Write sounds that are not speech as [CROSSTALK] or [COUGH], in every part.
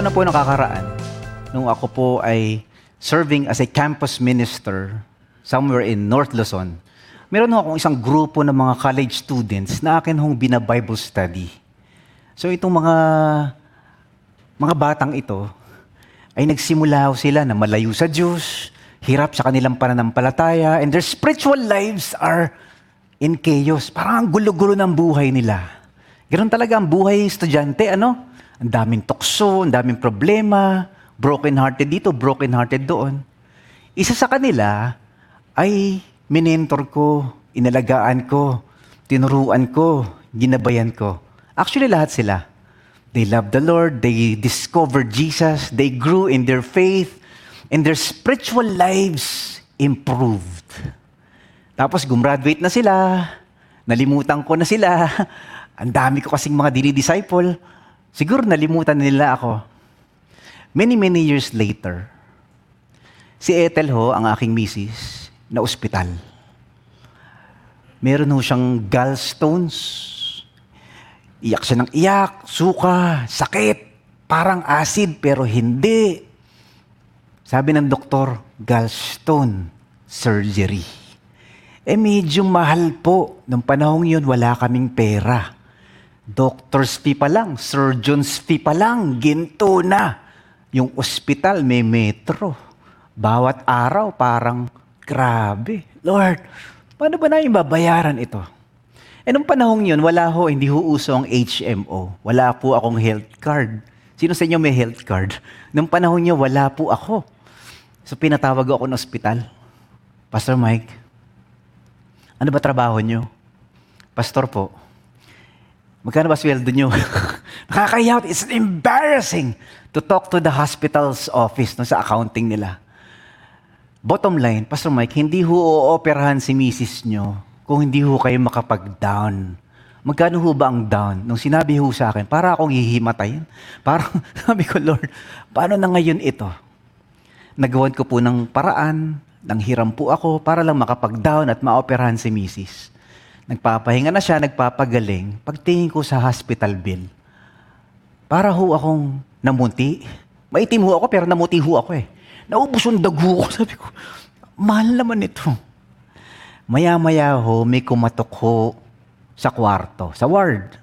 Taon na po nakakaraan nung ako po ay serving as a campus minister somewhere in North Luzon. Meron akong isang grupo ng mga college students na akin hong bina-Bible study. So itong mga mga batang ito ay nagsimula sila na malayo sa Diyos, hirap sa kanilang pananampalataya, and their spiritual lives are in chaos. Parang ang gulo-gulo ng buhay nila. Ganon talaga ang buhay estudyante, ano? Ang daming tukso, ang daming problema, broken-hearted dito, broken-hearted doon. Isa sa kanila ay minentor ko, inalagaan ko, tinuruan ko, ginabayan ko. Actually, lahat sila. They loved the Lord, they discovered Jesus, they grew in their faith, and their spiritual lives improved. Tapos gumraduate na sila, nalimutan ko na sila, [LAUGHS] ang dami ko kasing mga dini-disciple, siguro nalimutan nila ako. Many, many years later, si Ethel ho, ang aking misis, na ospital. Meron ho siyang gallstones. Iyak siya ng iyak, suka, sakit, parang acid pero hindi. Sabi ng doktor, gallstone surgery. Eh medyo mahal po. Nung panahong yun, wala kaming pera. Doctor's fee pa lang, surgeon's fee pa lang, ginto na. Yung ospital may metro. Bawat araw parang grabe. Lord, paano ba namin babayaran ito? Eh nung panahong yun, wala ho, hindi ho uso ang HMO. Wala po akong health card. Sino sa inyo may health card? Nung panahon niyo, wala po ako. So pinatawag ako ng ospital. Pastor Mike, ano ba trabaho niyo? Pastor po, magkano ba sweldo niyo? [LAUGHS] Nakakayaw. It's embarrassing to talk to the hospital's office no, sa accounting nila. Bottom line, Pastor Mike, hindi ho ooperahan si misis nyo kung hindi ho kayo makapag-down. Magkano ho ba ang down? Nung sinabi ho sa akin, para akong hihimatayin. Parang [LAUGHS] sabi ko, Lord, paano na ngayon ito? Nagawan ko po ng paraan, nang hiram po ako para lang makapag-down at maoperahan si misis. Nagpapahinga na siya, nagpapagaling. Pagtingin ko sa hospital bill, para ho akong namunti. Maitim ho ako pero namuti ho ako eh. Naubos yung dago ko. [LAUGHS] Sabi ko, mahal naman ito. Maya-maya ho, may kumatok ho sa kwarto, sa ward.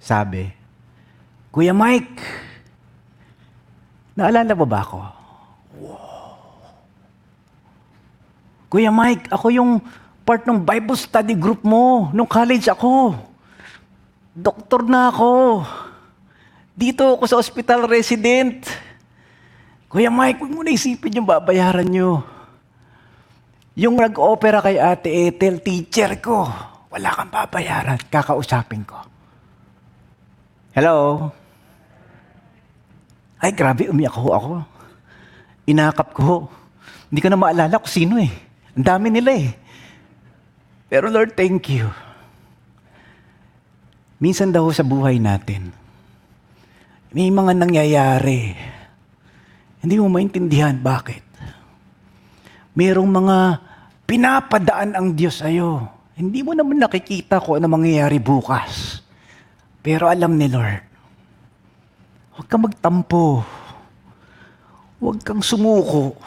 Sabi, Kuya Mike, naalala mo ba ako? Kuya Mike, ako yung part ng Bible study group mo. Nung college ako. Doktor na ako. Dito ako sa hospital resident. Kuya Mike, huwag mo na isipin yung babayaran nyo. Yung nag-opera kay Ate Ethel, teacher ko, wala kang babayaran. Kakausapin ko. Hello? Ay, grabe, umiyak ho ako. Inakap ko. Hindi ko na maalala kung sino eh. Ang dami nila eh. Pero Lord, thank you. Minsan daw sa buhay natin, may mga nangyayari. Hindi mo maintindihan bakit. Merong mga pinapadaan ang Diyos sa'yo. Hindi mo naman nakikita kung ano mangyayari bukas. Pero alam ni Lord, huwag kang magtampo. Huwag kang sumuko.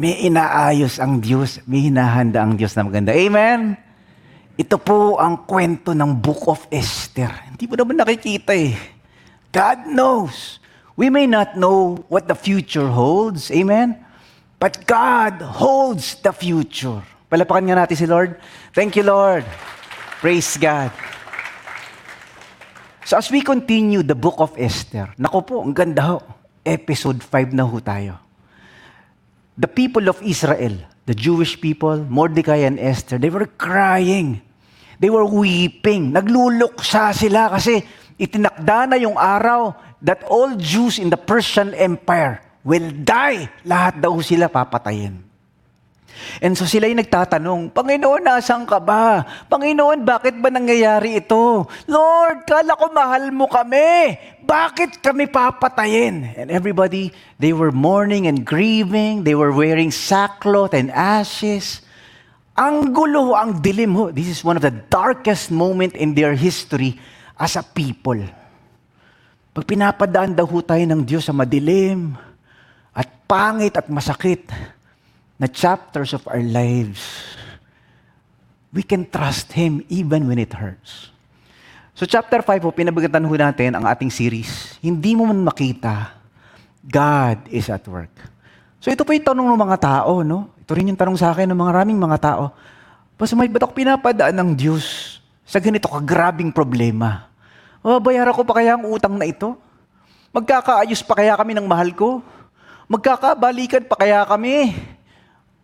May inaayos ang Diyos, may hinahanda ang Diyos na maganda. Amen? Ito po ang kwento ng Book of Esther. Hindi mo naman nakikita eh. God knows. We may not know what the future holds. Amen? But God holds the future. Palapakan nga natin si Lord. Thank you, Lord. Praise God. So as we continue the book of Esther, nako po, ang ganda ho. Episode 5 na ho tayo. The people of Israel, the Jewish people, Mordecai and Esther, they were crying. They were weeping. Nagluluksa sila kasi itinakda na yung araw that all Jews in the Persian Empire will die. Lahat daw sila papatayin. And so sila yung nagtatanong, Panginoon, nasaan ka ba? Panginoon, bakit ba nangyayari ito? Lord, kala ko mahal mo kami. Bakit kami papatayin? And everybody, they were mourning and grieving. They were wearing sackcloth and ashes. Ang gulo, ang dilim ho. This is one of the darkest moment in their history as a people. Pag pinapadaan daw tayo ng Diyos sa madilim at pangit at masakit na chapters of our lives, we can trust Him even when it hurts. So chapter 5 po, pinabagatan ho natin ang ating series. Hindi mo man makita, God is at work. So ito po yung tanong ng mga tao, no? Ito rin yung tanong sa akin ng mga maraming mga tao. Basta may ba't pinapadaan ng Diyos sa ganito kagrabing problema? Mababayaran ko pa kaya ang utang na ito? Magkakaayos pa kaya kami ng mahal ko? Magkakabalikan pa kaya kami?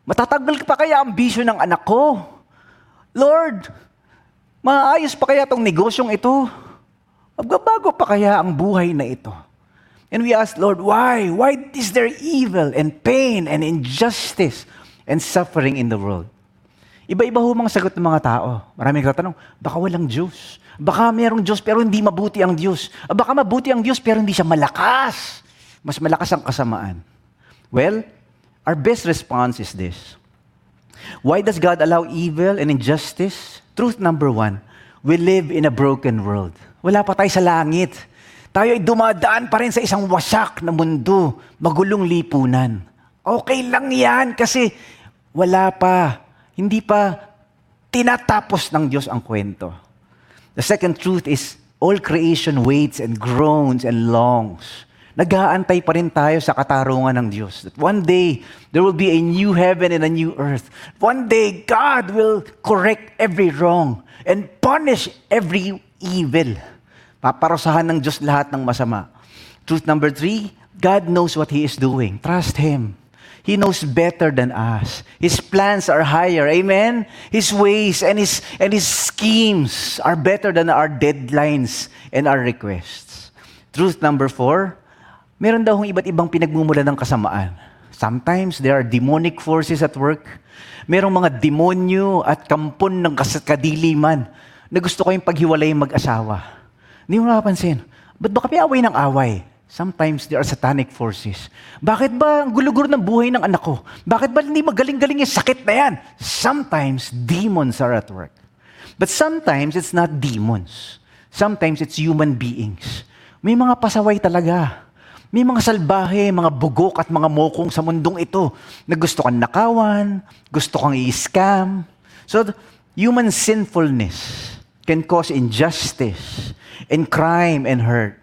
Matatagal pa kaya ang bisyo ng anak ko? Lord, maayos pa kaya tong negosyong ito? Magbabago pa kaya ang buhay na ito? And we ask, Lord, why? Why is there evil and pain and injustice and suffering in the world? Iba-iba ho mga sagot ng mga tao. Maraming nagtatanong, baka walang Diyos. Baka mayroong Diyos pero hindi mabuti ang Diyos. Baka mabuti ang Diyos pero hindi siya malakas. Mas malakas ang kasamaan. Well, our best response is this. Why does God allow evil and injustice? Truth number one, we live in a broken world. Wala pa tayo sa langit. Tayo ay dumadaan pa rin sa isang wasak na mundo, magulong lipunan. Okay lang yan kasi wala pa, hindi pa tinatapos ng Diyos ang kwento. The second truth is all creation waits and groans and longs. Nag-aantay pa rin tayo sa katarungan ng Diyos. That one day, there will be a new heaven and a new earth. One day, God will correct every wrong and punish every evil. Paparusahan ng Diyos lahat ng masama. Truth number three, God knows what He is doing. Trust Him. He knows better than us. His plans are higher. Amen? His ways and His, and his schemes are better than our deadlines and our requests. Truth number four, meron daw hong iba't ibang pinagmumula ng kasamaan. Sometimes there are demonic forces at work. Merong mga demonyo at kampon ng kadiliman na gusto kayong paghiwalay mag-asawa. Hindi mo napapansin. Ba't ba kami away ng away? Sometimes there are satanic forces. Bakit ba ang gulugur ng buhay ng anak ko? Bakit ba hindi magaling-galing yung sakit na yan? Sometimes demons are at work. But sometimes it's not demons. Sometimes it's human beings. May mga pasaway talaga. May mga salbahe, mga bugok at mga mokong sa mundong ito na gusto kang nakawan, gusto kang i-scam. So, human sinfulness can cause injustice and crime and hurt.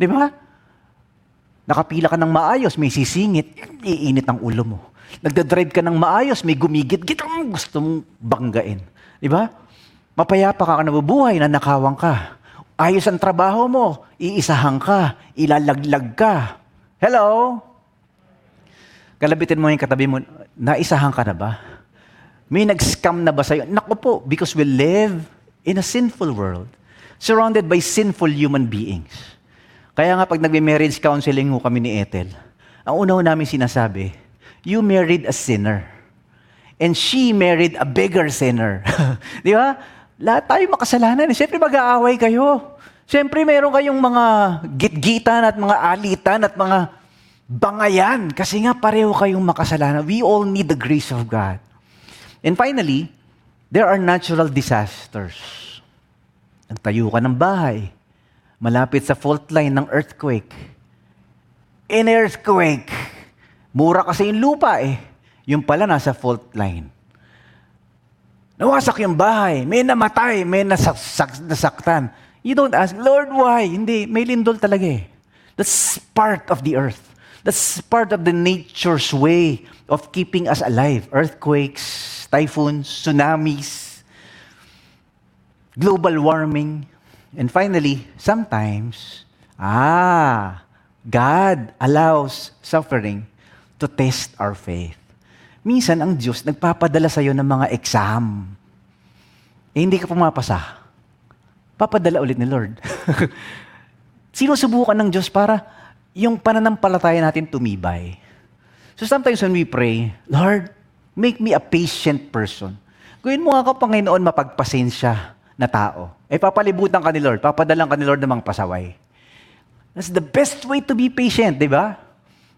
Di ba? Nakapila ka ng maayos, may sisingit, iinit ang ulo mo. Nagdadrive ka ng maayos, may gumigit-git gusto mong banggain. Di ba? Mapayapa ka ka nabubuhay, nanakawang ka. Ayos ang trabaho mo, iisahan ka, ilalaglag ka. Hello? Kalabitin mo yung katabi mo, naisahan ka na ba? May nag-scam na ba sa'yo? Naku po, because we live in a sinful world, surrounded by sinful human beings. Kaya nga pag nagme-marriage counseling ho kami ni Ethel, ang una ho namin sinasabi, you married a sinner. And she married a bigger sinner. [LAUGHS] Di ba? Lahat tayo makasalanan. Eh. Siyempre mag-aaway kayo. Siyempre meron kayong mga gitgitan at mga alitan at mga bangayan. Kasi nga pareho kayong makasalanan. We all need the grace of God. And finally, there are natural disasters. Nagtayo ka ng bahay malapit sa fault line ng earthquake. In earthquake, mura kasi yung lupa eh. Yung pala nasa fault line. Nawasak yung bahay, may namatay, may nasak- nasaktan. You don't ask, Lord, why? Hindi, may lindol talaga eh. That's part of the earth. That's part of the nature's way of keeping us alive. Earthquakes, typhoons, tsunamis, global warming. And finally, sometimes, ah, God allows suffering to test our faith. Minsan, ang Diyos nagpapadala sa iyo ng mga exam. Eh, hindi ka pumapasa. Papadala ulit ni Lord. [LAUGHS] Sinusubukan ng Diyos para yung pananampalataya natin tumibay. So sometimes when we pray, Lord, make me a patient person. Gawin mo ako, Panginoon, mapagpasensya na tao. Eh, papalibutan ka ni Lord, papadalang ka ni Lord ng mga pasaway. That's the best way to be patient, di ba?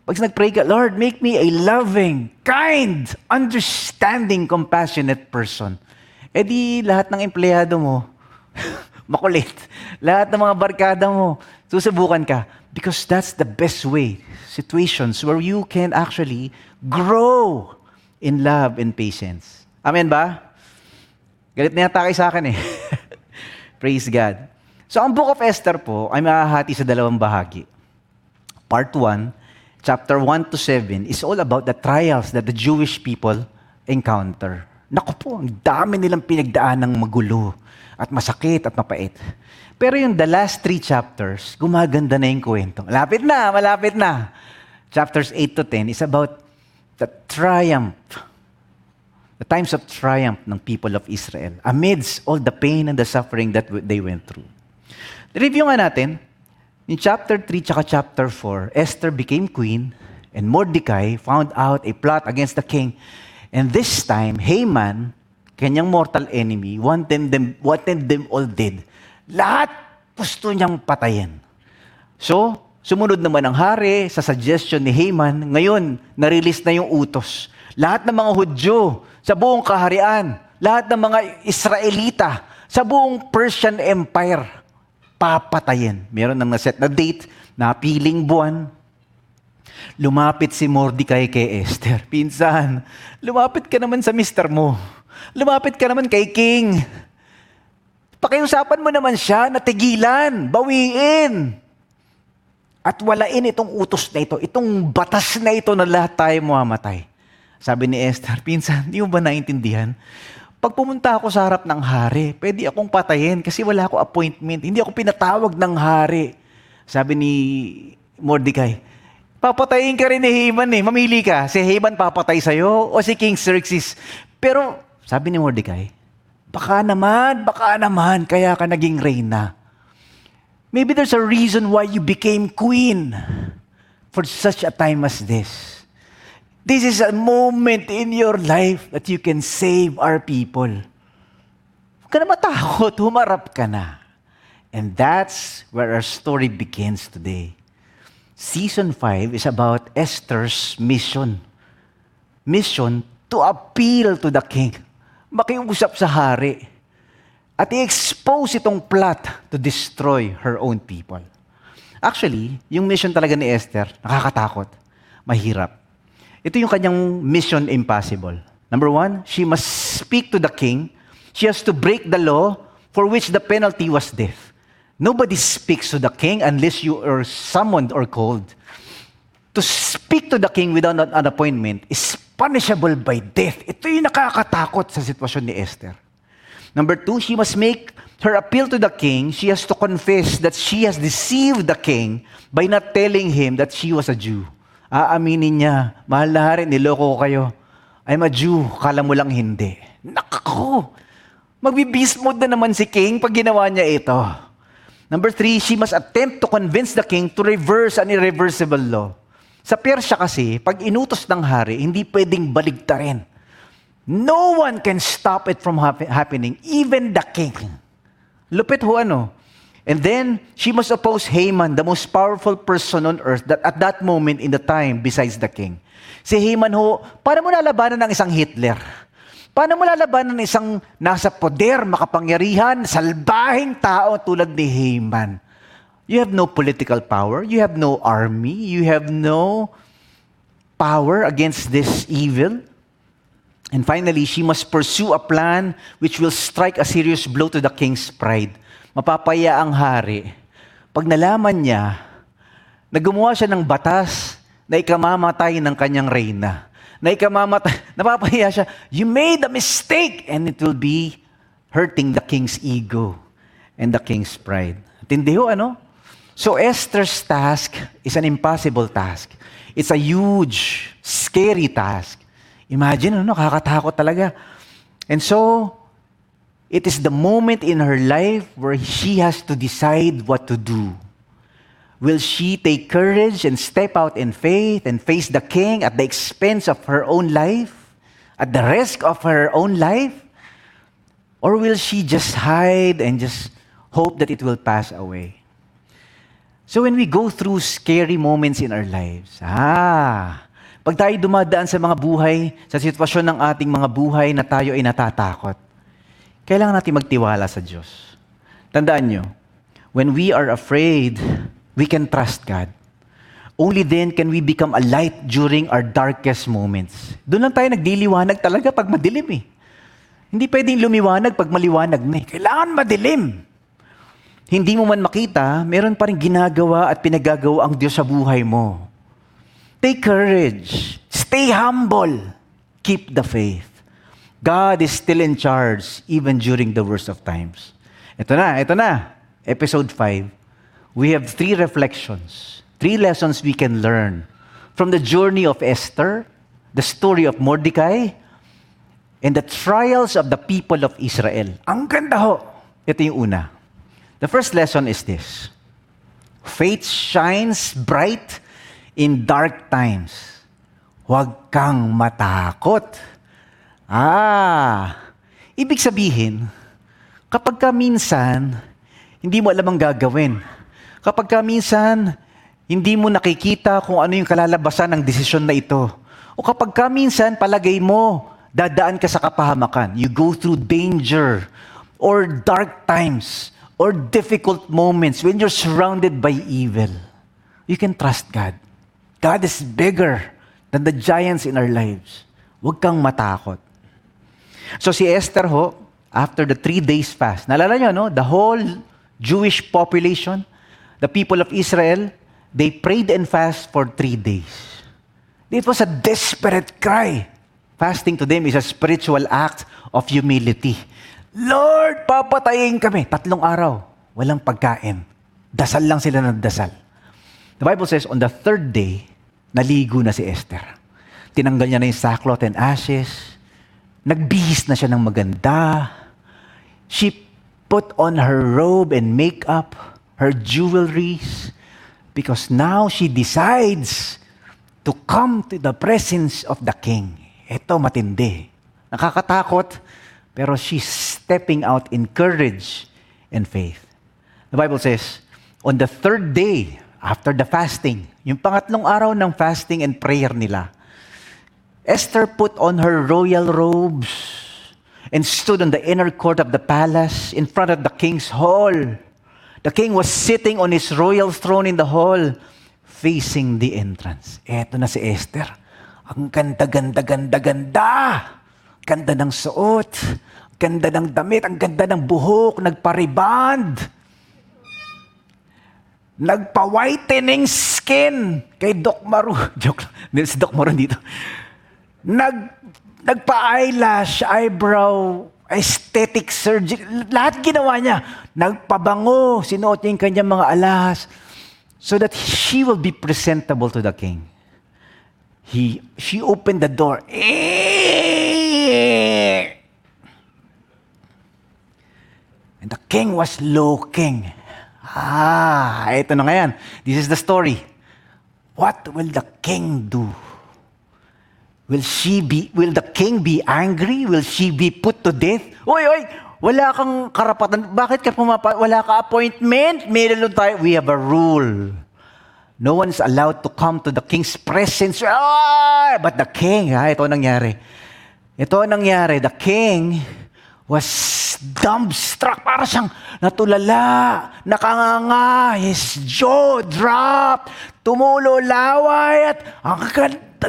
Pag nag-pray ka, Lord, make me a loving, kind, understanding, compassionate person. Eh di lahat ng empleyado mo, [LAUGHS] makulit. Lahat ng mga barkada mo, Susubukan ka. Because that's the best way. Situations where you can actually grow in love and patience. Amen ba? Galit na yata kayo sa akin eh. [LAUGHS] Praise God. So ang Book of Esther po ay mahahati sa dalawang bahagi. Part 1, chapter 1 to 7 is all about the trials that the Jewish people encounter. Naku po, ang dami nilang pinagdaan ng magulo at masakit at mapait. Pero yung the last three chapters, gumaganda na yung kwento. Malapit na, malapit na. Chapters 8 to 10 is about the triumph, the times of triumph ng people of Israel amidst all the pain and the suffering that they went through. Review nga natin, in chapter 3 tsaka chapter 4, Esther became queen and Mordecai found out a plot against the king. And this time, Haman, kanyang mortal enemy, wanted them, wanted them all dead. Lahat gusto niyang patayin. So, sumunod naman ang hari sa suggestion ni Haman. Ngayon, na-release na yung utos. Lahat ng mga Hudyo sa buong kaharian, lahat ng mga Israelita sa buong Persian Empire, papatayin. Meron nang naset na date, napiling buwan. Lumapit si Mordecai kay Esther. [LAUGHS] Pinsan, lumapit ka naman sa mister mo. Lumapit ka naman kay King. Pakiusapan mo naman siya na tigilan, bawiin. At walain itong utos na ito, itong batas na ito na lahat tayo mamamatay. Sabi ni Esther, pinsan, di mo ba naintindihan? Pag pumunta ako sa harap ng hari, pwede akong patayin kasi wala ako appointment. Hindi ako pinatawag ng hari. Sabi ni Mordecai, papatayin ka rin ni Haman eh. Mamili ka. Si Haman papatay sa'yo o si King Xerxes. Pero, sabi ni Mordecai, Baka naman, baka naman, kaya ka naging reyna. Maybe there's a reason why you became queen for such a time as this. This is a moment in your life that you can save our people. Huwag ka na matakot, [LAUGHS] humarap ka na. And that's where our story begins today. Season 5 is about Esther's mission. Mission to appeal to the king makiusap sa hari at i-expose itong plot to destroy her own people. Actually, yung mission talaga ni Esther, nakakatakot, mahirap. Ito yung kanyang mission impossible. Number one, she must speak to the king. She has to break the law for which the penalty was death. Nobody speaks to the king unless you are summoned or called. To speak to the king without an appointment is punishable by death. Ito yung nakakatakot sa sitwasyon ni Esther. Number two, she must make her appeal to the king. She has to confess that she has deceived the king by not telling him that she was a Jew. Aaminin niya, mahal na hari, niloko ko kayo. I'm a Jew, kala mo lang hindi. Nakako! Magbibis mode na naman si king pag ginawa niya ito. Number three, she must attempt to convince the king to reverse an irreversible law. Sa Persya kasi, pag inutos ng hari, hindi pwedeng baligtarin. No one can stop it from happening, even the king. Lupit ho ano. And then, she must oppose Haman, the most powerful person on earth that at that moment in the time besides the king. Si Haman ho, paano mo lalabanan ng isang Hitler? Paano mo lalabanan ng isang nasa poder, makapangyarihan, salbahing tao tulad ni Haman? You have no political power. You have no army. You have no power against this evil. And finally, she must pursue a plan which will strike a serious blow to the king's pride. Mapapaya ang hari. Pag nalaman niya na gumawa siya ng batas na ikamamatay ng kanyang reyna, na ikamamatay, [LAUGHS] napapahiya siya, you made a mistake and it will be hurting the king's ego and the king's pride. Tindi ho, ano? So Esther's task is an impossible task. It's a huge, scary task. Imagine, ano, nakakatakot talaga. And so, it is the moment in her life where she has to decide what to do. Will she take courage and step out in faith and face the king at the expense of her own life? At the risk of her own life? Or will she just hide and just hope that it will pass away? So when we go through scary moments in our lives, ah, pag tayo dumadaan sa mga buhay, sa sitwasyon ng ating mga buhay na tayo ay natatakot, kailangan natin magtiwala sa Diyos. Tandaan nyo, when we are afraid, we can trust God. Only then can we become a light during our darkest moments. Doon lang tayo nagdiliwanag talaga pag madilim eh. Hindi pwedeng lumiwanag pag maliwanag na eh. Kailangan madilim. Hindi mo man makita, meron pa rin ginagawa at pinagagawa ang Diyos sa buhay mo. Take courage. Stay humble. Keep the faith. God is still in charge even during the worst of times. Ito na, ito na. Episode 5. We have three reflections, three lessons we can learn from the journey of Esther, the story of Mordecai, and the trials of the people of Israel. Ang ganda ho. Ito yung una. The first lesson is this. Faith shines bright in dark times. Huwag kang matakot. Ah, ibig sabihin, kapag ka minsan, hindi mo alam ang gagawin. Kapag ka minsan, hindi mo nakikita kung ano yung kalalabasan ng desisyon na ito. O kapag ka minsan, palagay mo, dadaan ka sa kapahamakan. You go through danger or dark times or difficult moments when you're surrounded by evil. You can trust God. God is bigger than the giants in our lives. Huwag kang matakot. So si Esther ho, after the three days fast, nalala nyo, no? The whole Jewish population, the people of Israel, they prayed and fast for three days. It was a desperate cry. Fasting to them is a spiritual act of humility. Lord, papatayin kami. Tatlong araw, walang pagkain. Dasal lang sila ng dasal. The Bible says, on the third day, naligo na si Esther. Tinanggal niya na yung sackcloth and ashes. Nagbihis na siya ng maganda. She put on her robe and makeup, her jewelries, because now she decides to come to the presence of the king. Ito matindi. Nakakatakot, pero she's stepping out in courage and faith. The Bible says, on the third day after the fasting, yung pangatlong araw ng fasting and prayer nila, Esther put on her royal robes and stood on the inner court of the palace in front of the king's hall. The king was sitting on his royal throne in the hall, facing the entrance. Eto na si Esther. Ang ganda, ganda, ganda, ganda. Ganda ng suot. Ganda ng damit. Ang ganda ng buhok. Nagpariband. Nagpa-whitening skin kay Doc Maru. [LAUGHS] Joke lang. Si Doc Maru dito. Nag, nagpa-eyelash, eyebrow, aesthetic surgery. Lahat ginawa niya. Nagpabango, sinuot niya yung kanyang mga alahas so that she will be presentable to the king. He, she opened the door. And the king was looking. Ah, ito na ngayon. This is the story. What will the king do? Will she be, will the king be angry? Will she be put to death? Oy, oy, wala kang karapatan. Bakit ka pumapa, wala ka appointment? Meron tayo. We have a rule. No one is allowed to come to the king's presence. Ah! But the king, ha, ito nangyari. Ito nangyari. The king was dumbstruck. Para siyang natulala, nakanganga, his jaw dropped, tumulo laway, at ang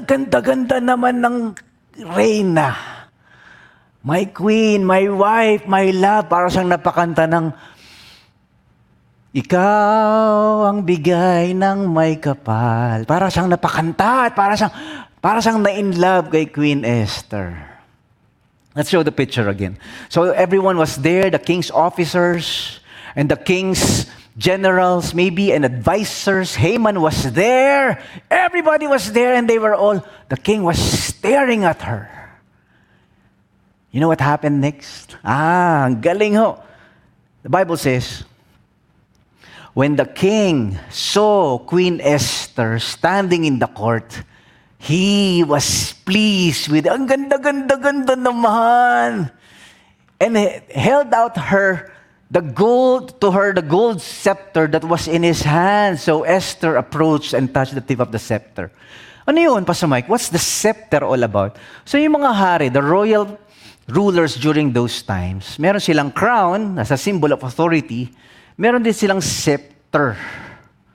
ganda-ganda naman ng reyna. My queen, my wife, my love, para siyang napakanta ng ikaw ang bigay ng may kapal. Para siyang napakanta at para siyang, para siyang na-in love kay Queen Esther. Let's show the picture again. So everyone was there, the king's officers and the king's generals, maybe, and advisors. Haman was there. Everybody was there, and they were all, the king was staring at her. You know what happened next? Ah, galing ho. The Bible says, when the king saw Queen Esther standing in the court, he was pleased with, ang ganda, ganda, ganda naman. And held out her the gold to her the gold scepter that was in his hand. So Esther approached and touched the tip of the scepter. Ano yun, Pastor Mike? What's the scepter all about? So yung mga hari, the royal rulers during those times, meron silang crown as a symbol of authority, meron din silang scepter.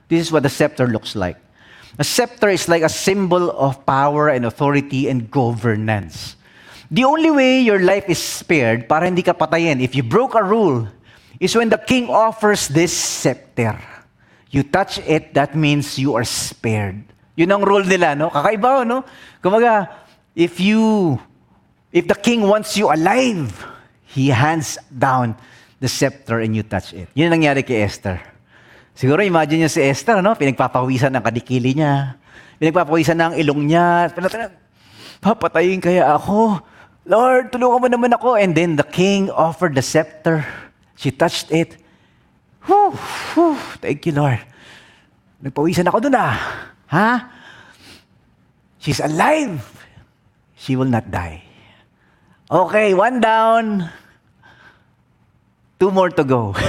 This is what the scepter looks like. A scepter is like a symbol of power and authority and governance. The only way your life is spared para hindi ka patayin if you broke a rule is when the king offers this scepter. You touch it, that means you are spared. Yun ang rule nila, no? Kakaiba, no? Kumaga, if you, if the king wants you alive, he hands down the scepter and you touch it. Yun ang nangyari kay Esther. Siguro imagine niyo si Esther, no? Pinagpapawisan ng kadikili niya. Pinagpapawisan ng ilong niya. Papatayin kaya ako. Lord, tulungan mo naman ako. And then the king offered the scepter. She touched it. Whew, whew, thank you, Lord. Nagpawisan ako dun ah. Ha? She's alive. She will not die. Okay, one down. Two more to go. [LAUGHS]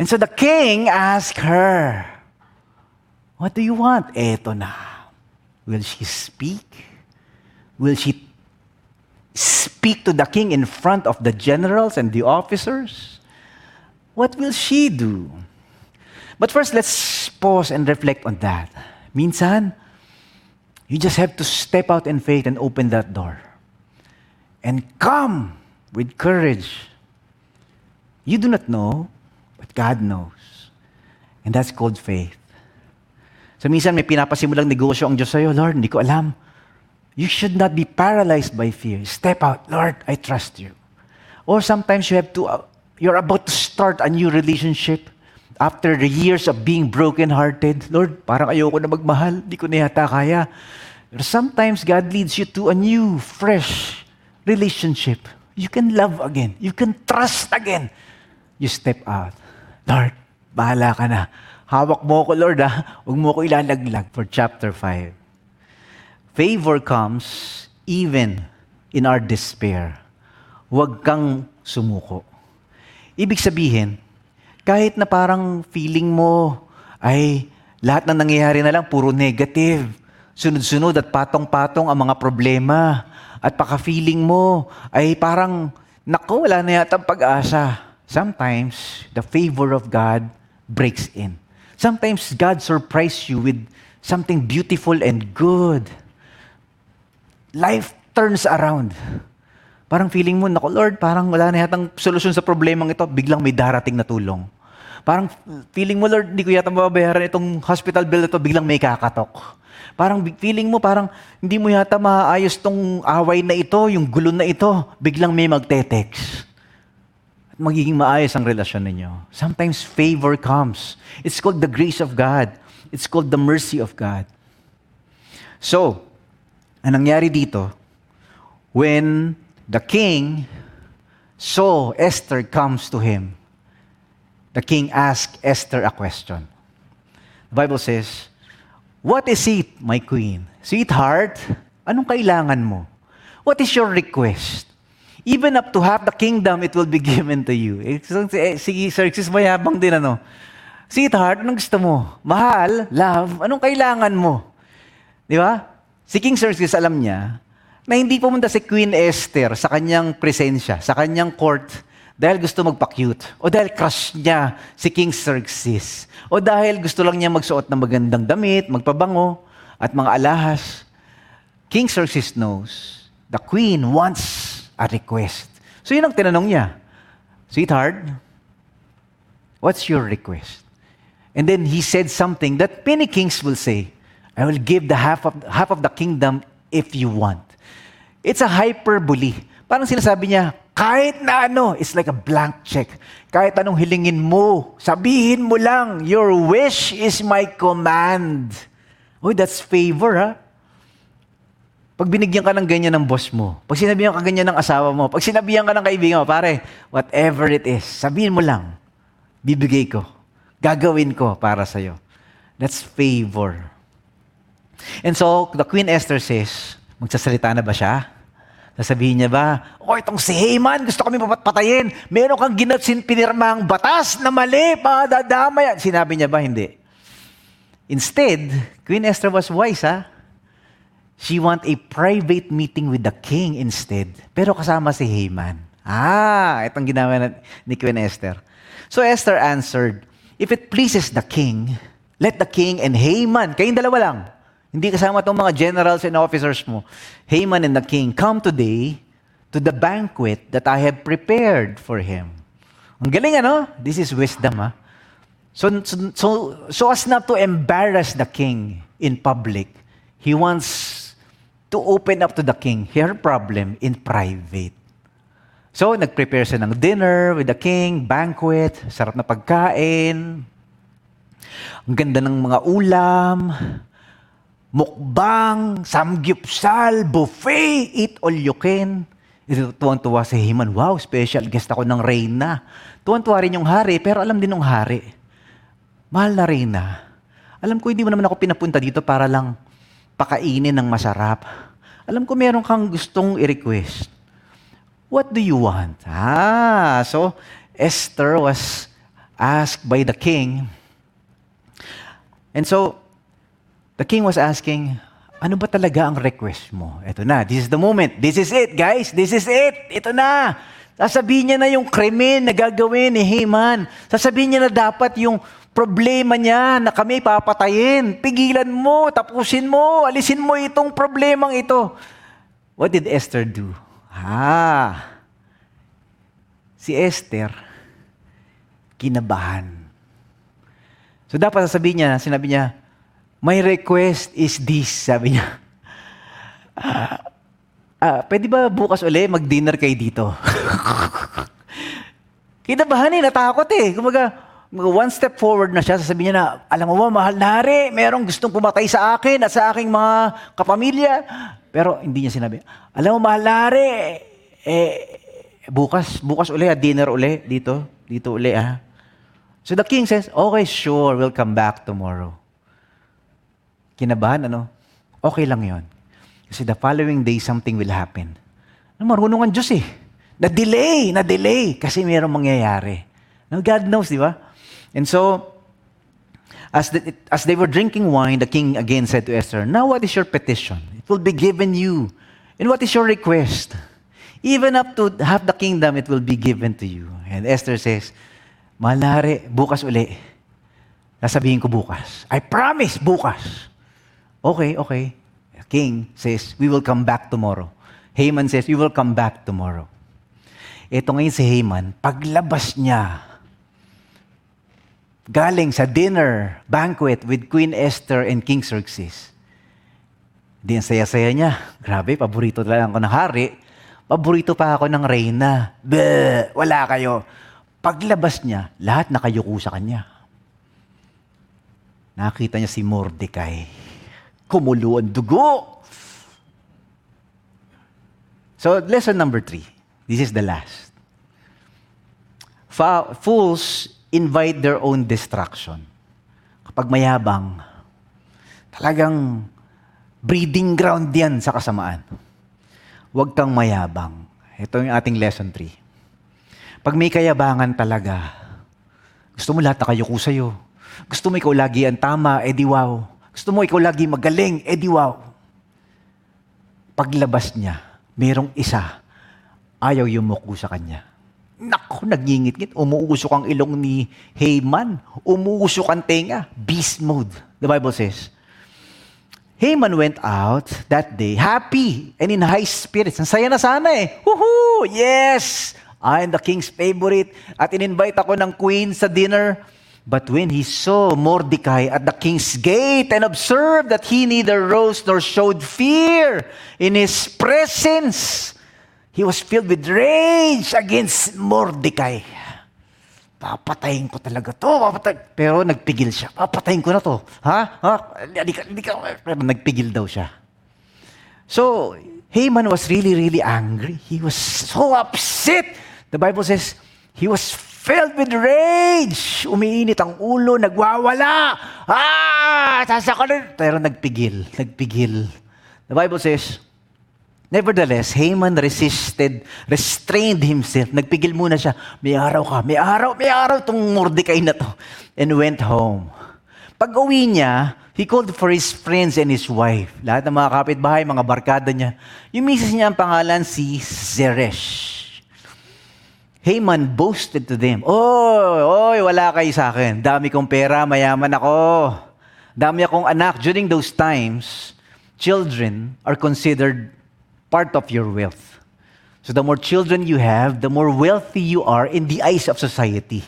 and so the king asked her, What do you want? Eto na. Will she speak? Will she speak to the king in front of the generals and the officers? What will she do? But first, let's pause and reflect on that. Minsan, you just have to step out in faith and open that door. And come with courage. You do not know, but God knows. And that's called faith. So minsan may pinapasimulang negosyo ang Diyos sa'yo, Lord, hindi ko alam. You should not be paralyzed by fear. Step out, Lord, I trust you. Or sometimes you have to, uh, you're about to start a new relationship after the years of being broken-hearted. Lord, parang ayoko na magmahal, hindi ko na yata kaya. But sometimes God leads you to a new, fresh relationship. You can love again. You can trust again. You step out. Lord, bahala ka na. Hawak mo ko, Lord, ha? Huwag mo ko ilalaglag for chapter 5. Favor comes even in our despair. Huwag kang sumuko. Ibig sabihin, kahit na parang feeling mo ay lahat na nangyayari na lang puro negative, sunod-sunod at patong-patong ang mga problema, at paka-feeling mo ay parang, naku, wala na yata pag-asa. Sometimes, the favor of God breaks in. Sometimes God surprises you with something beautiful and good. Life turns around. Parang feeling mo, naku Lord, parang wala na yatang solusyon sa problemang ito, biglang may darating na tulong. Parang feeling mo, Lord, hindi ko yata mababayaran itong hospital bill ito, biglang may kakatok. Parang feeling mo, parang hindi mo yata maayos tong away na ito, yung gulo na ito, biglang may magte-text magiging maayos ang relasyon ninyo. Sometimes favor comes. It's called the grace of God. It's called the mercy of God. So, ang nangyari dito, when the king saw Esther comes to him, the king asked Esther a question. The Bible says, What is it, my queen? Sweetheart, anong kailangan mo? What is your request? Even up to half the kingdom, it will be [LAUGHS] given to you. Eh, eh, sige, Xerxes, mayabang din ano. Sweetheart, anong gusto mo? Mahal, love, anong kailangan mo? Di ba? Si King Xerxes, alam niya, na hindi pumunta si Queen Esther sa kanyang presensya, sa kanyang court, dahil gusto magpa-cute, o dahil crush niya si King Xerxes, o dahil gusto lang niya magsuot ng magandang damit, magpabango, at mga alahas. King Xerxes knows the queen wants a request. So yun ang tinanong niya. Sweetheart, what's your request? And then he said something that many kings will say, I will give the half of, half of the kingdom if you want. It's a hyperbole. Parang sinasabi niya, kahit na ano, it's like a blank check. Kahit anong hilingin mo, sabihin mo lang, your wish is my command. Oh, that's favor, ha? Pag binigyan ka ng ganyan ng boss mo, pag sinabihan ka ganyan ng asawa mo, pag sinabihan ka ng kaibigan mo, pare, whatever it is, sabihin mo lang, bibigay ko, gagawin ko para sa'yo. That's favor. And so, the Queen Esther says, magsasalita na ba siya? Sasabihin niya ba, oh, itong si Haman, gusto kami papatayin. Meron kang ginatsin pinirmang batas na mali, padadamay. Sinabi niya ba? Hindi. Instead, Queen Esther was wise, ha? She want a private meeting with the king instead. Pero kasama si Haman. Ah, itong ginawa ni Queen Esther. So Esther answered, if it pleases the king, let the king and Haman, kayong dalawa lang, hindi kasama itong mga generals and officers mo, Haman and the king, come today to the banquet that I have prepared for him. Ang galing ano? This is wisdom ha. So, so, so, so as not to embarrass the king in public, he wants to open up to the king her problem in private. So, nag-prepare siya ng dinner with the king, banquet, sarap na pagkain, ang ganda ng mga ulam, mukbang, samgyupsal, buffet, eat all you can. Ito, tuwang-tuwa si Haman, wow, special guest ako ng reyna. Tuwang-tuwa rin yung hari, pero alam din ng hari, mahal na reyna, alam ko hindi mo naman ako pinapunta dito para lang pakainin ng masarap. Alam ko meron kang gustong i-request. What do you want? Ah, so Esther was asked by the king. And so, the king was asking, ano ba talaga ang request mo? Ito na, this is the moment. This is it, guys. This is it. Ito na. Sasabihin niya na yung krimen na gagawin ni Haman. Sasabihin niya na dapat yung problema niya na kami papatayin. Pigilan mo, tapusin mo, alisin mo itong problemang ito. What did Esther do? Ah, si Esther, kinabahan. So dapat sasabihin niya, sinabi niya, my request is this, sabi niya. Ah, ah, pwede ba bukas uli mag-dinner kayo dito? [LAUGHS] Kinabahan eh, natakot eh. Kumaga, one step forward na siya, sasabihin niya na, alam mo ba, mahal na hari, merong gustong pumatay sa akin at sa aking mga kapamilya. Pero hindi niya sinabi, alam mo, mahal na hari, eh, bukas, bukas uli, ah, dinner uli, dito, dito uli, ah. So the king says, okay, sure, we'll come back tomorrow. Kinabahan, ano? Okay lang yon. Kasi the following day, something will happen. Ano, marunong ang Diyos eh. Na-delay, na-delay. Kasi mayroong mangyayari. Now, God knows, di ba? And so, as, the, as they were drinking wine, the king again said to Esther, Now what is your petition? It will be given you. And what is your request? Even up to half the kingdom, it will be given to you. And Esther says, Malari, bukas uli. Nasabihin ko bukas. I promise, bukas. Okay, okay. The king says, we will come back tomorrow. Haman says, we will come back tomorrow. Ito ngayon si Haman, paglabas niya, galing sa dinner, banquet with Queen Esther and King Xerxes. Di ang saya-saya niya. Grabe, paborito talaga ako ng hari. Paborito pa ako ng reyna. Bleh, wala kayo. Paglabas niya, lahat nakayuko sa kanya. Nakita niya si Mordecai. Kumulo ang dugo. So, lesson number three. This is the last. Fools invite their own destruction. Kapag mayabang, talagang breeding ground yan sa kasamaan. Huwag kang mayabang. Ito yung ating lesson 3. Pag may kayabangan talaga, gusto mo lahat nakayuko sa'yo. Gusto mo ikaw lagi ang tama, edi wow. Gusto mo ikaw lagi magaling, edi wow. Paglabas niya, merong isa, ayaw yumuko sa kanya. Naku, nagingit-ngit. Umuusok ang ilong ni Haman. Umuusok ang tenga. Beast mode. The Bible says. Haman went out that day happy and in high spirits. Ang saya na sana eh. Woohoo! Yes! I am the king's favorite. At in-invite ako ng queen sa dinner. But when he saw Mordecai at the king's gate and observed that he neither rose nor showed fear in his presence, he was filled with rage against Mordecai. Papatayin ko talaga to. Papatay. Pero nagpigil siya. Papatayin ko na to. Ha? Ha? Hindi ka, hindi ka. Pero nagpigil daw siya. So, Haman was really, really angry. He was so upset. The Bible says, he was filled with rage. Umiinit ang ulo, nagwawala. Ah! Sasakalan. Pero nagpigil. Nagpigil. The Bible says, Nevertheless, Haman resisted, restrained himself. Nagpigil muna siya. May araw ka, may araw, may araw itong Mordecai na to. And went home. Pag uwi niya, he called for his friends and his wife. Lahat ng mga kapitbahay, mga barkada niya. Yung misis niya ang pangalan si Zeresh. Haman boasted to them, Oy, oy, wala kayo sa akin. Dami kong pera, mayaman ako. Dami akong anak. During those times, children are considered part of your wealth. So the more children you have, the more wealthy you are in the eyes of society.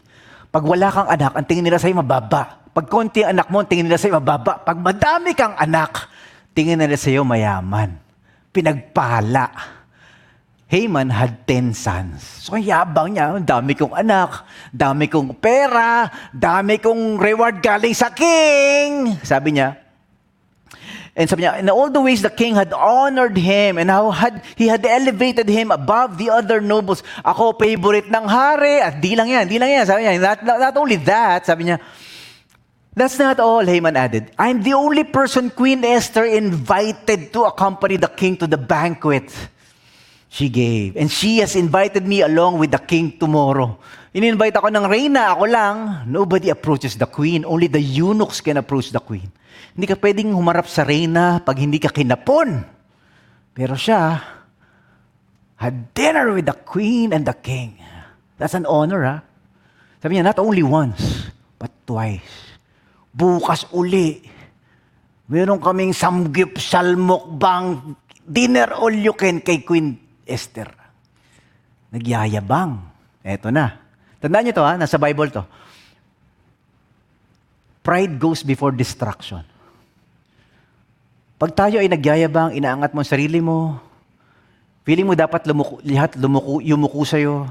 Pag wala kang anak, ang tingin nila sa'yo mababa. Pag konti ang anak mo, ang tingin nila sa'yo mababa. Pag madami kang anak, tingin nila sa'yo mayaman. Pinagpala. Haman had 10 sons. So, ang yabang niya, dami kong anak, dami kong pera, dami kong reward galing sa king. Sabi niya, and sabi niya, in all the ways the king had honored him and how had, he had elevated him above the other nobles. Ako, favorite ng hari. At di lang yan, di lang yan. Sabi niya, not, not only that, sabi niya, That's not all, Haman added. I'm the only person Queen Esther invited to accompany the king to the banquet she gave. And she has invited me along with the king tomorrow. In-invite ako ng reyna, ako lang. Nobody approaches the queen. Only the eunuchs can approach the queen. Hindi ka pwedeng humarap sa reyna pag hindi ka kinapon. Pero siya had dinner with the queen and the king. That's an honor, ha? Sabi niya, not only once, but twice. Bukas uli. Meron kaming samgyup salmukbang dinner all you can kay Queen Esther. Nagyayabang. Eto na. Tandaan niyo to ha, nasa Bible to. Pride goes before destruction. Pag tayo ay nagyayabang, inaangat mo ang sarili mo, feeling mo dapat lumuku, lahat lumuku, yumuko sa'yo,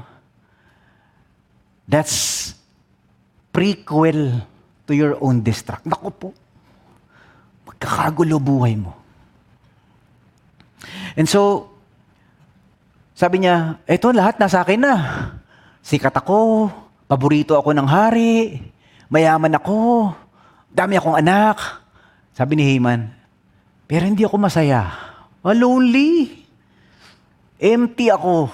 that's prequel to your own destruction. Naku po, magkakagulo buhay mo. And so, sabi niya, eto lahat nasa akin na. Sikat ako, paborito ako ng hari, mayaman ako, dami akong anak. Sabi ni Haman, pero hindi ako masaya. Ah, lonely. Empty ako.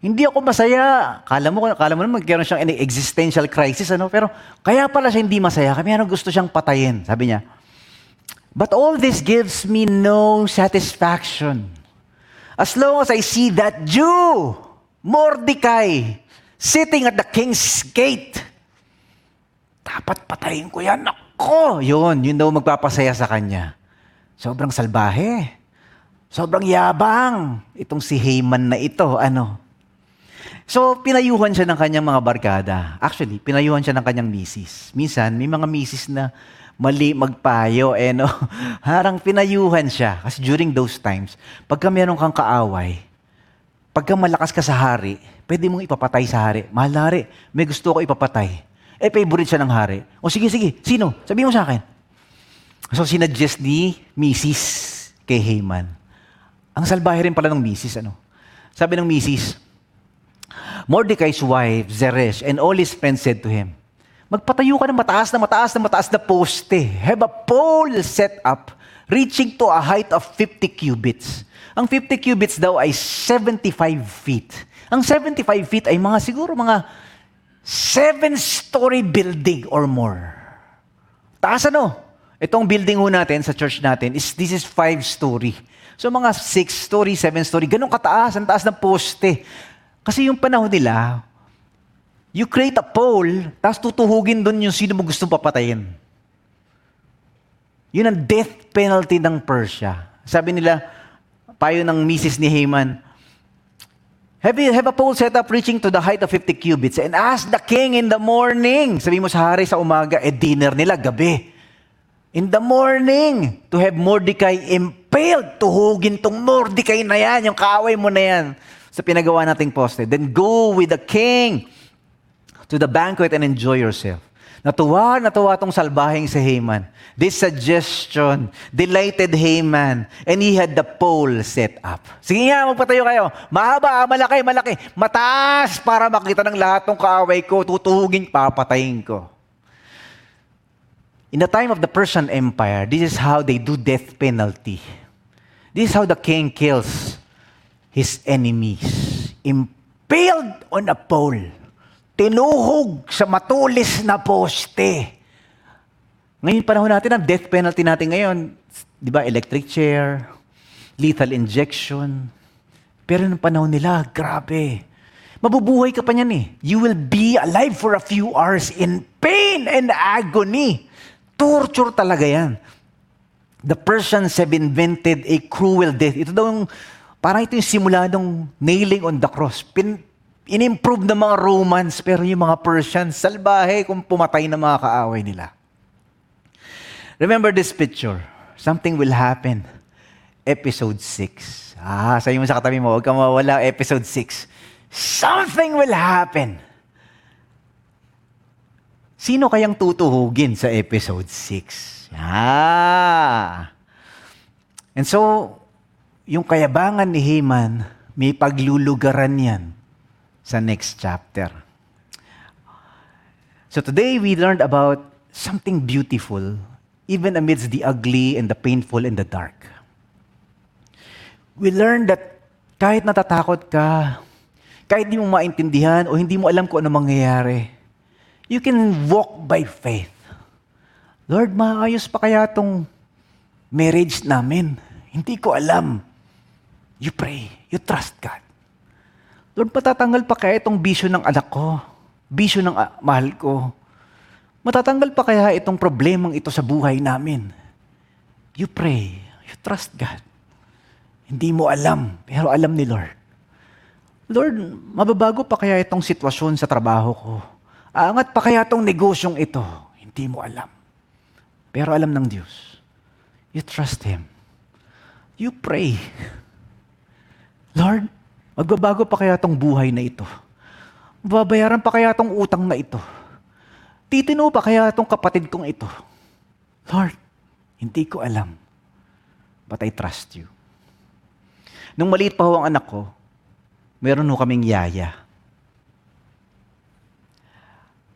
Hindi ako masaya. Kala mo, kala mo naman magkaroon siyang existential crisis, ano? Pero kaya pala siya hindi masaya. Kaya ano gusto siyang patayin. Sabi niya, But all this gives me no satisfaction. As long as I see that Jew, Mordecai, sitting at the king's gate, dapat patayin ko yan. Ako! Yun, yun daw magpapasaya sa kanya. Sobrang salbahe. Sobrang yabang. Itong si Haman na ito, ano? So, pinayuhan siya ng kanyang mga barkada. Actually, pinayuhan siya ng kanyang misis. Minsan, may mga misis na mali magpayo, eh no? [LAUGHS] Harang pinayuhan siya. Kasi during those times, pagka meron kang kaaway, pagka malakas ka sa hari, pwede mong ipapatay sa hari. Mahal hari, may gusto ko ipapatay. Eh, favorite siya ng hari. O sige, sige, sino? Sabihin mo sa akin. So, sinadjust ni Mrs. kay Haman. Ang salbahe rin pala ng Mrs. Ano? Sabi ng Mrs., Mordecai's wife, Zeresh, and all his friends said to him, Magpatayo ka ng mataas na mataas na mataas na poste. Have a pole set up reaching to a height of 50 cubits. Ang 50 cubits daw ay 75 feet. Ang 75 feet ay mga siguro mga seven-story building or more. Taas ano? Itong building ho natin sa church natin is this is five-story. So mga six-story, seven-story, ganun kataas, ang taas ng poste. Kasi yung panahon nila, you create a pole, tapos tutuhugin doon yung sino mo gustong papatayin. Yun ang death penalty ng Persia. Sabi nila, payo ng misis ni Haman, have, you, have a pole set up reaching to the height of 50 cubits and ask the king in the morning. Sabi mo sa hari sa umaga, eh dinner nila gabi. In the morning, to have Mordecai impaled, tuhugin tong Mordecai na yan, yung kaaway mo na yan sa pinagawa nating poste. Then go with the king to the banquet and enjoy yourself. Natuwa, natuwa tong salbahing si Haman. This suggestion delighted Haman and he had the pole set up. Sige nga, magpatayo kayo. Mahaba, malaki, malaki. Mataas para makita ng lahat ng kaaway ko. Tutuhugin, papatayin ko. In the time of the Persian Empire, this is how they do death penalty. This is how the king kills his enemies. Impaled on a pole. Tinuhog sa matulis na poste. Ngayon panahon natin, ang death penalty natin ngayon, di ba, electric chair, lethal injection. Pero nung panahon nila, grabe. Mabubuhay ka pa niyan eh. You will be alive for a few hours in pain and agony. Torture talaga yan. The Persians have invented a cruel death. Ito daw yung, parang ito yung simula ng nailing on the cross. Pin, in-improve ng mga Romans, pero yung mga Persians, salbahe kung pumatay ng mga kaaway nila. Remember this picture. Something will happen. Episode 6. Ah, sabi mo sa katabi mo, huwag ka mawala, episode 6. Something will happen. Sino kayang tutuhugin sa episode 6? Ah. And so, yung kayabangan ni Haman, may paglulugaran yan sa next chapter. So today we learned about something beautiful even amidst the ugly and the painful and the dark. We learned that kahit natatakot ka, kahit di mo maintindihan o hindi mo alam kung ano mangyayari, you can walk by faith. Lord, maayos pa kaya tong marriage namin? Hindi ko alam. You pray. You trust God. Lord, patatanggal pa kaya itong bisyo ng anak ko? Bisyo ng uh, mahal ko? Matatanggal pa kaya itong problemang ito sa buhay namin? You pray. You trust God. Hindi mo alam, pero alam ni Lord. Lord, mababago pa kaya itong sitwasyon sa trabaho ko? Aangat pa kaya itong negosyong ito? Hindi mo alam. Pero alam ng Diyos. You trust Him. You pray. Lord, magbabago pa kaya itong buhay na ito? Babayaran pa kaya itong utang na ito? Titino pa kaya itong kapatid kong ito? Lord, hindi ko alam. But I trust you. Nung maliit pa ho ang anak ko, meron ho kaming yaya.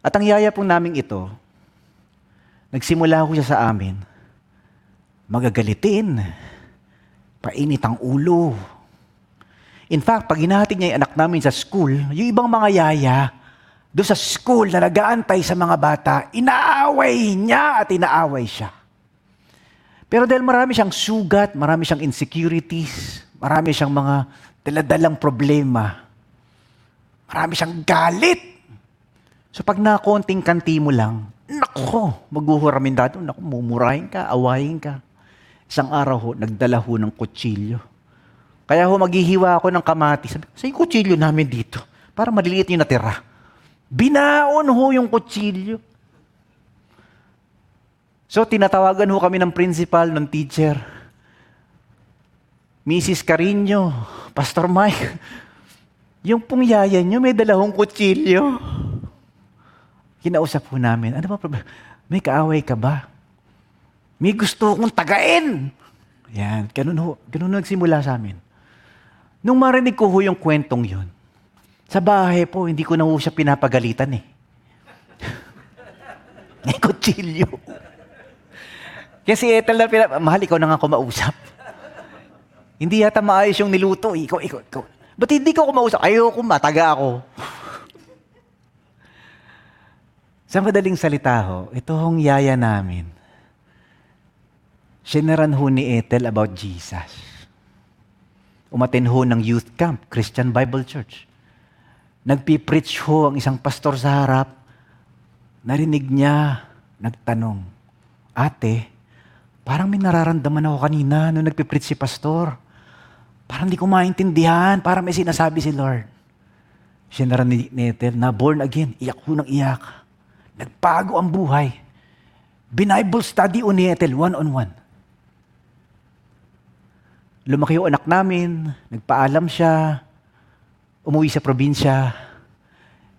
At ang yaya po namin ito, nagsimula ho siya sa amin, magagalitin, painit ang ulo. In fact, pag hinahatid niya yung anak namin sa school, yung ibang mga yaya, doon sa school na nagaantay sa mga bata, inaaway niya at inaaway siya. Pero dahil marami siyang sugat, marami siyang insecurities, marami siyang mga daladalang problema. Marami siyang galit. So pag nakonting kanti mo lang, nako, maghuhuramin dito, nako, mumurahin ka, awayin ka. Isang araw ho, nagdala ho ng kutsilyo. Kaya ho, maghihiwa ako ng kamati. Sabi, sa kutsilyo namin dito, para maliliit yung natira. Binaon ho yung kutsilyo. So, tinatawagan ho kami ng principal, ng teacher. Mrs. Carino, Pastor Mike, yung pong yaya nyo may dalawang kutsilyo. Kinausap po namin, ano ba problema? May kaaway ka ba? May gusto kong tagain. Yan, ganun ho, ganun nagsimula sa amin. Nung marinig ko ho yung kwentong yun, sa bahay po, hindi ko na ho siya pinapagalitan eh. [LAUGHS] May kutsilyo. Kasi Ethel na pinap... Mahal, ikaw na nga kumausap. Hindi yata maayos yung niluto. Ikaw, ikaw, ikaw. Ba't hindi ko kumausap? Ayoko, mataga ako. [LAUGHS] Sa madaling salita ho, ito hong yaya namin. Sineran ho ni Ethel about Jesus. Umaten ho ng youth camp, Christian Bible Church. Nagpipreach ho ang isang pastor sa harap. Narinig niya, nagtanong, Ate, parang may nararamdaman ako kanina nung nagpipreach si pastor. Parang hindi ko maintindihan, parang may sinasabi si Lord. Sineran ni Ethel na born again, iyak ho ng iyak. Nagbago ang buhay. Binible study o ni Ethel, one-on-one. Lumaki yung anak namin, nagpaalam siya, umuwi sa probinsya.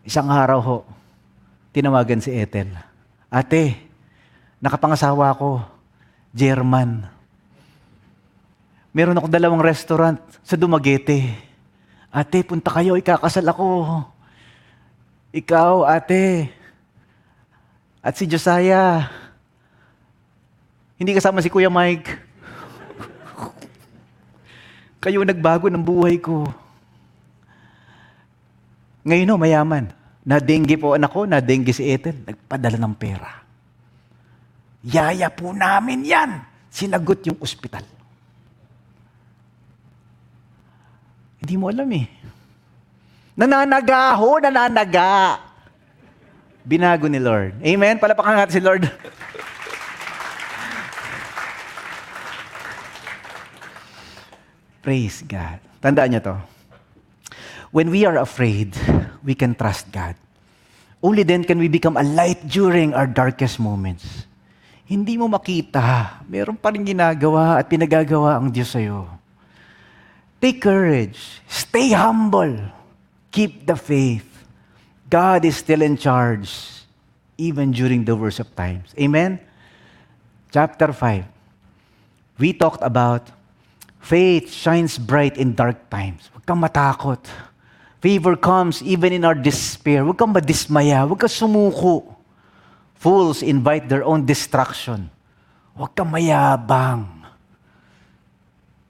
Isang araw ho, tinawagan si Ethel. Ate, nakapangasawa ko, German. Meron ako dalawang restaurant sa Dumaguete. Ate, punta kayo, ikakasal ako. Ikaw, ate, at si Josiah. Hindi kasama si Kuya Mike. Kayo nagbago ng buhay ko. Ngayon no, mayaman. Na-dengue po anak ko, na-dengue si Ethel. Nagpadala ng pera. Yaya po namin yan. Sinagot yung ospital. Hindi mo alam eh. Nananaga ho, nananaga. Binago ni Lord. Amen? Palapakan natin si Lord. [LAUGHS] Praise God. Tandaan niyo to. When we are afraid, we can trust God. Only then can we become a light during our darkest moments. Hindi mo makita, meron pa rin ginagawa at pinagagawa ang Diyos sa'yo. Take courage. Stay humble. Keep the faith. God is still in charge, even during the worst of times. Amen? Chapter 5. We talked about faith shines bright in dark times. Huwag kang matakot. Favor comes even in our despair. Huwag kang madismaya. Huwag kang sumuko. Fools invite their own destruction. Huwag kang mayabang.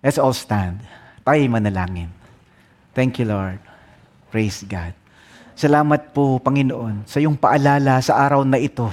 Let's all stand. Tayo manalangin. Thank you, Lord. Praise God. Salamat po, Panginoon, sa iyong paalala sa araw na ito.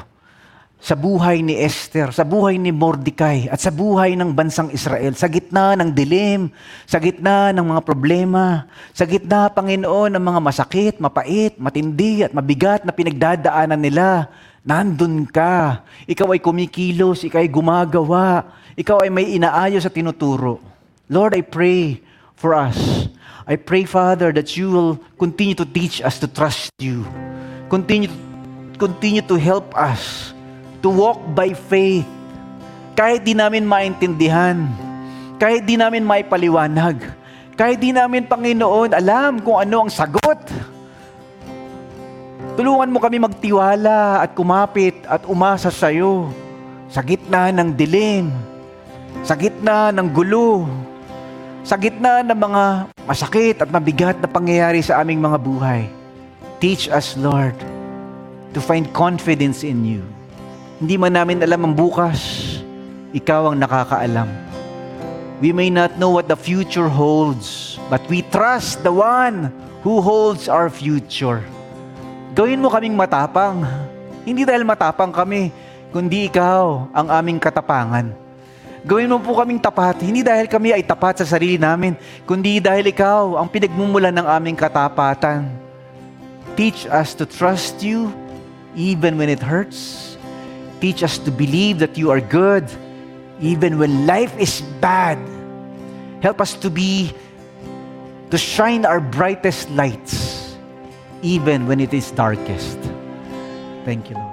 Sa buhay ni Esther, sa buhay ni Mordecai, at sa buhay ng bansang Israel, sa gitna ng dilim, sa gitna ng mga problema, sa gitna, Panginoon, ng mga masakit, mapait, matindi, at mabigat na pinagdadaanan nila, nandun ka. Ikaw ay kumikilos, ikaw ay gumagawa, ikaw ay may inaayos at tinuturo. Lord, I pray for us. I pray, Father, that you will continue to teach us to trust you. Continue, continue to help us to walk by faith. Kahit di namin maintindihan, kahit di namin maipaliwanag, kahit di namin, Panginoon, alam kung ano ang sagot. Tulungan mo kami magtiwala at kumapit at umasa sa iyo sa gitna ng dilim, sa gitna ng gulo, sa gitna ng mga masakit at mabigat na pangyayari sa aming mga buhay. Teach us, Lord, to find confidence in you. Hindi man namin alam ang bukas, ikaw ang nakakaalam. We may not know what the future holds, but we trust the one who holds our future. Gawin mo kaming matapang. Hindi dahil matapang kami, kundi ikaw ang aming katapangan. Gawin mo po kaming tapat, hindi dahil kami ay tapat sa sarili namin, kundi dahil ikaw ang pinagmumulan ng aming katapatan. Teach us to trust you even when it hurts. Teach us to believe that you are good even when life is bad. Help us to be, to shine our brightest lights even when it is darkest. Thank you, Lord.